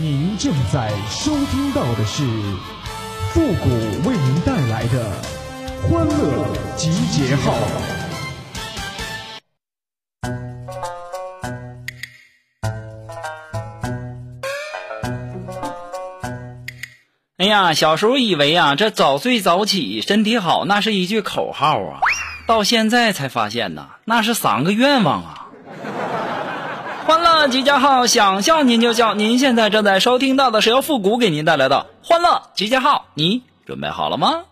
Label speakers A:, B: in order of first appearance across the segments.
A: 您正在收听到的是复古为您带来的欢乐集结号。
B: 哎呀，小时候以为啊，这早睡早起身体好，那是一句口号啊。到现在才发现呐，那是三个愿望啊。欢乐集结号，想笑您就笑。您现在正在收听到的是由复古给您带来的欢乐集结号，你准备好了吗？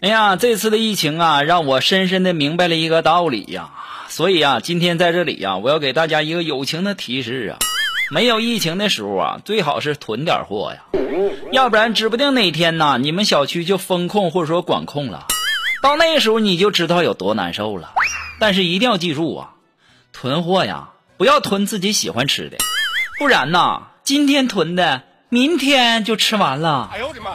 B: 哎呀，这次的疫情啊，让我深深的明白了一个道理呀。所以啊，今天在这里呀，我要给大家一个友情的提示啊。没有疫情的时候啊，最好是囤点货呀，要不然指不定哪天呐，你们小区就封控或者说管控了，到那时候你就知道有多难受了。但是一定要记住啊，囤货呀，不要囤自己喜欢吃的，不然呐，今天囤的，明天就吃完了。哎呦我的妈！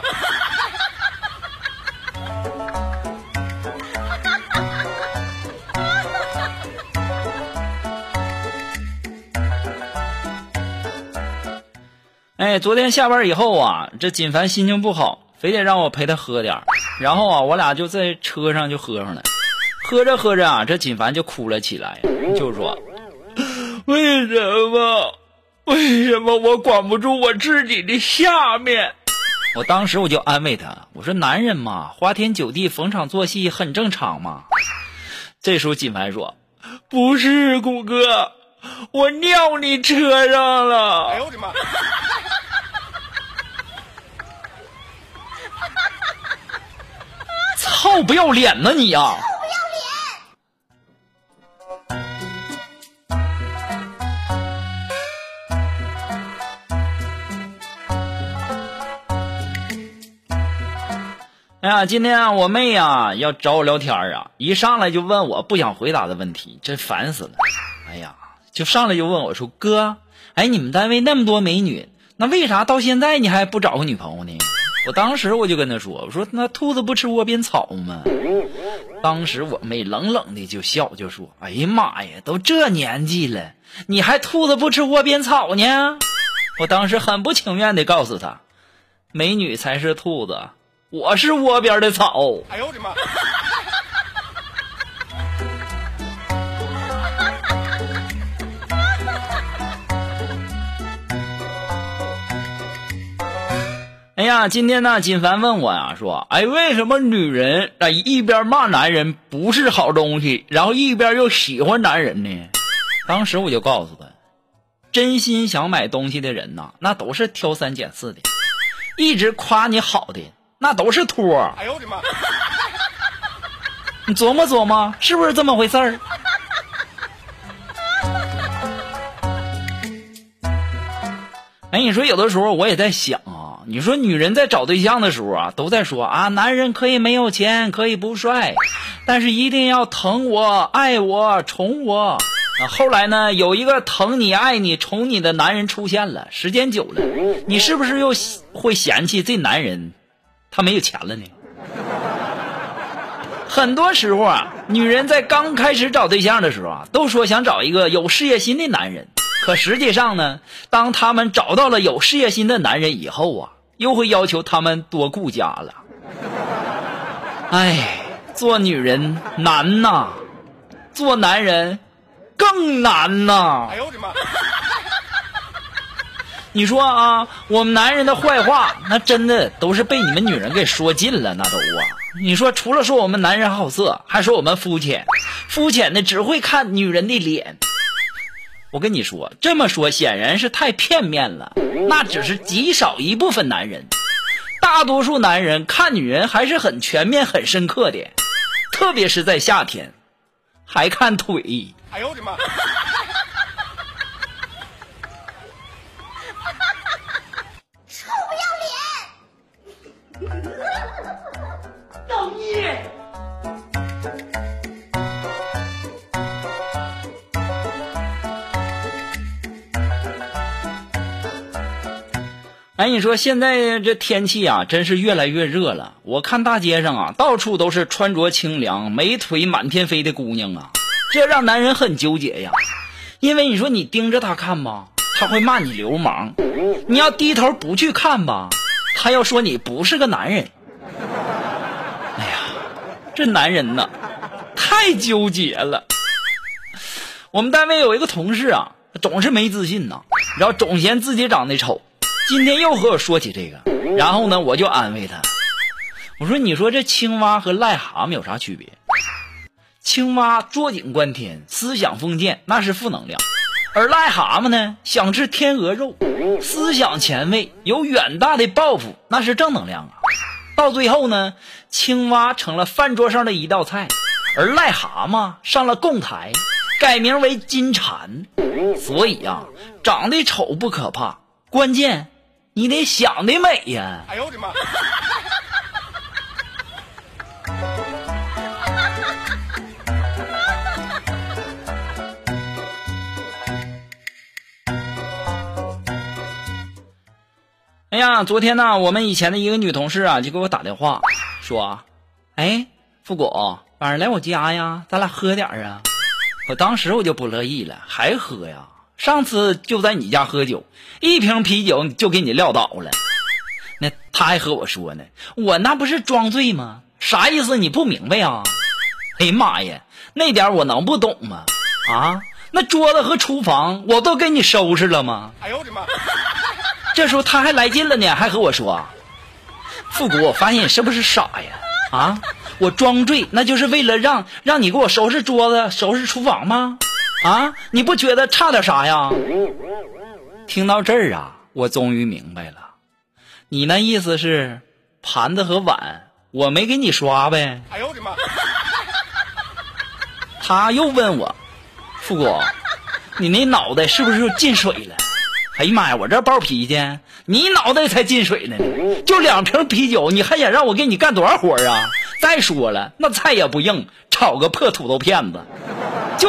B: 哎，昨天下班以后啊，这锦凡心情不好，非得让我陪他喝点然后啊，我俩就在车上就喝上了。喝着喝着啊，这锦凡就哭了起来，就说：“为什么？为什么我管不住我自己的下面？”我当时我就安慰他，我说：“男人嘛，花天酒地、逢场作戏很正常嘛。”这时候锦凡说：“不是，谷哥，我尿你车上了。”哎呦我的妈！操！不要脸呢你呀！
C: 臭不要
B: 脸！哎呀，今天啊，我妹呀要找我聊天啊，一上来就问我不想回答的问题，真烦死了。哎呀，就上来就问我说：“哥，哎，你们单位那么多美女，那为啥到现在你还不找个女朋友呢？”我当时我就跟他说：“我说那兔子不吃窝边草吗？”当时我妹冷冷的就笑，就说：“哎呀妈呀，都这年纪了，你还兔子不吃窝边草呢？”我当时很不情愿的告诉他：“美女才是兔子，我是窝边的草。”哎呦我的妈！哎呀，今天呢，锦凡问我呀，说，哎，为什么女人啊一边骂男人不是好东西，然后一边又喜欢男人呢？当时我就告诉他，真心想买东西的人呐，那都是挑三拣四的，一直夸你好的，那都是托。哎呦我的妈！你琢磨琢磨，是不是这么回事儿？哎，你说有的时候我也在想啊。你说女人在找对象的时候啊，都在说啊，男人可以没有钱，可以不帅，但是一定要疼我、爱我、宠我。啊，后来呢，有一个疼你、爱你、宠你的男人出现了，时间久了，你是不是又会嫌弃这男人，他没有钱了呢？很多时候啊，女人在刚开始找对象的时候啊，都说想找一个有事业心的男人，可实际上呢，当他们找到了有事业心的男人以后啊。又会要求他们多顾家了，哎，做女人难呐，做男人更难呐。哎呦我的妈！你说啊，我们男人的坏话，那真的都是被你们女人给说尽了，那都啊。你说除了说我们男人好色，还说我们肤浅，肤浅的只会看女人的脸。我跟你说，这么说显然是太片面了。那只是极少一部分男人，大多数男人看女人还是很全面、很深刻的，特别是在夏天，还看腿。哎呦我的妈！哎，你说现在这天气啊，真是越来越热了。我看大街上啊，到处都是穿着清凉、美腿满天飞的姑娘啊，这让男人很纠结呀。因为你说你盯着她看吧，他会骂你流氓；你要低头不去看吧，他要说你不是个男人。哎呀，这男人呐，太纠结了。我们单位有一个同事啊，总是没自信呐，然后总嫌自己长得丑。今天又和我说起这个，然后呢，我就安慰他，我说：“你说这青蛙和癞蛤蟆有啥区别？青蛙坐井观天，思想封建，那是负能量；而癞蛤蟆呢，想吃天鹅肉，思想前卫，有远大的抱负，那是正能量啊。到最后呢，青蛙成了饭桌上的一道菜，而癞蛤蟆上了供台，改名为金蝉。所以呀，长得丑不可怕，关键。”你得想的美呀！哎呦我的妈！哎呀，昨天呢，我们以前的一个女同事啊，就给我打电话说：“哎，富果，晚上来我家呀，咱俩喝点啊。”我当时我就不乐意了，还喝呀？上次就在你家喝酒，一瓶啤酒就给你撂倒了。那他还和我说呢，我那不是装醉吗？啥意思？你不明白啊？哎呀妈呀，那点我能不懂吗？啊，那桌子和厨房我都给你收拾了吗？哎呦我的妈！这时候他还来劲了呢，还和我说：“复古，我发现你是不是傻呀？啊，我装醉那就是为了让让你给我收拾桌子、收拾厨房吗？”啊！你不觉得差点啥呀？听到这儿啊，我终于明白了，你那意思是盘子和碗我没给你刷呗？哎呦我的妈！他又问我，富国，你那脑袋是不是进水了？哎呀妈呀，我这暴脾气，你脑袋才进水呢！就两瓶啤酒，你还想让我给你干多少活啊？再说了，那菜也不硬，炒个破土豆片子。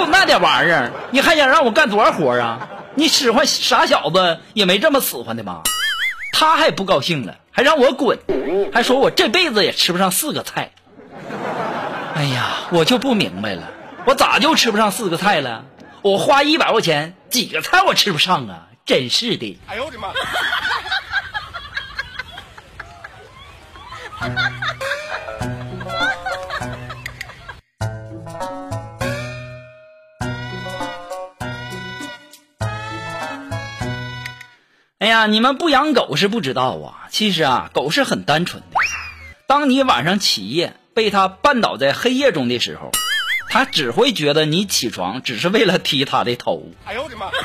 B: 就那点玩意儿，你还想让我干多少活啊？你使唤傻小子也没这么使唤的吧？他还不高兴了，还让我滚，还说我这辈子也吃不上四个菜。哎呀，我就不明白了，我咋就吃不上四个菜了？我花一百块钱，几个菜我吃不上啊？真是的！哎呦我的妈！哎呀，你们不养狗是不知道啊。其实啊，狗是很单纯的。当你晚上起夜被它绊倒在黑夜中的时候，它只会觉得你起床只是为了踢它的头。哎呦我的妈！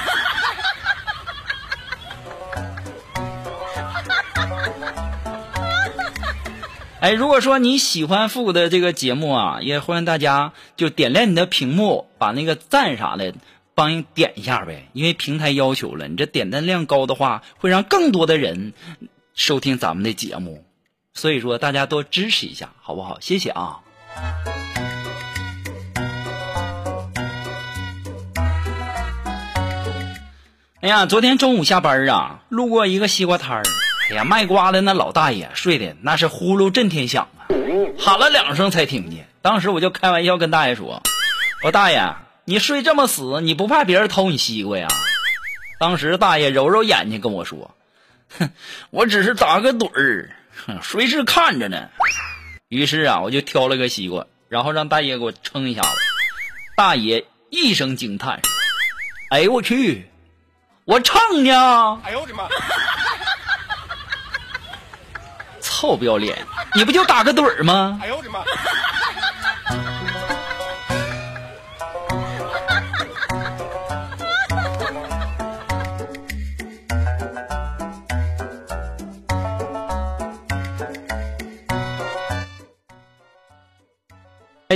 B: 哎，如果说你喜欢复古的这个节目啊，也欢迎大家就点亮你的屏幕，把那个赞啥的。帮你点一下呗，因为平台要求了，你这点赞量高的话，会让更多的人收听咱们的节目，所以说大家多支持一下，好不好？谢谢啊！哎呀，昨天中午下班啊，路过一个西瓜摊儿，哎呀，卖瓜的那老大爷睡的那是呼噜震天响啊，喊了两声才听见。当时我就开玩笑跟大爷说：“我大爷。”你睡这么死，你不怕别人偷你西瓜呀？当时大爷揉揉眼睛跟我说：“哼，我只是打个盹儿，随时看着呢。”于是啊，我就挑了个西瓜，然后让大爷给我称一下子。大爷一声惊叹：“哎呦我去，我称呢！”哎呦我的妈！臭不要脸！你不就打个盹儿吗？哎呦我的妈！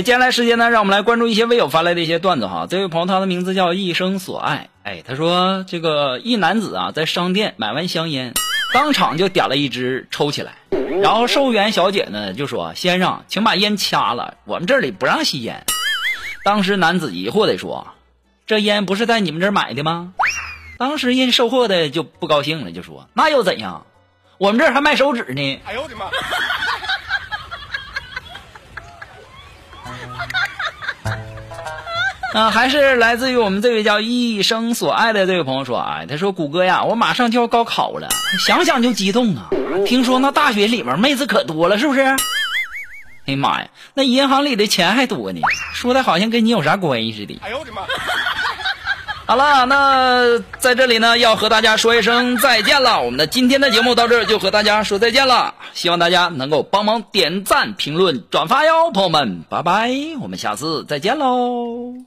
B: 接下来时间呢，让我们来关注一些微友发来的一些段子哈。这位朋友他的名字叫一生所爱，哎，他说这个一男子啊，在商店买完香烟，当场就点了一支抽起来，然后售员小姐呢就说：“先生，请把烟掐了，我们这里不让吸烟。”当时男子疑惑的说：“这烟不是在你们这儿买的吗？”当时人售货的就不高兴了，就说：“那又怎样？我们这儿还卖手指呢。
D: 哎呦我的妈！
B: 啊，还是来自于我们这位叫一生所爱的这位朋友说，哎，他说谷歌呀，我马上就要高考了，想想就激动啊！听说那大学里面妹子可多了，是不是？哎呀妈呀，那银行里的钱还多呢，说的好像跟你有啥关系似的。
D: 哎呦我的妈！
B: 好了，那在这里呢，要和大家说一声再见了。我们的今天的节目到这儿就和大家说再见了，希望大家能够帮忙点赞、评论、转发哟，朋友们，拜拜，我们下次再见喽。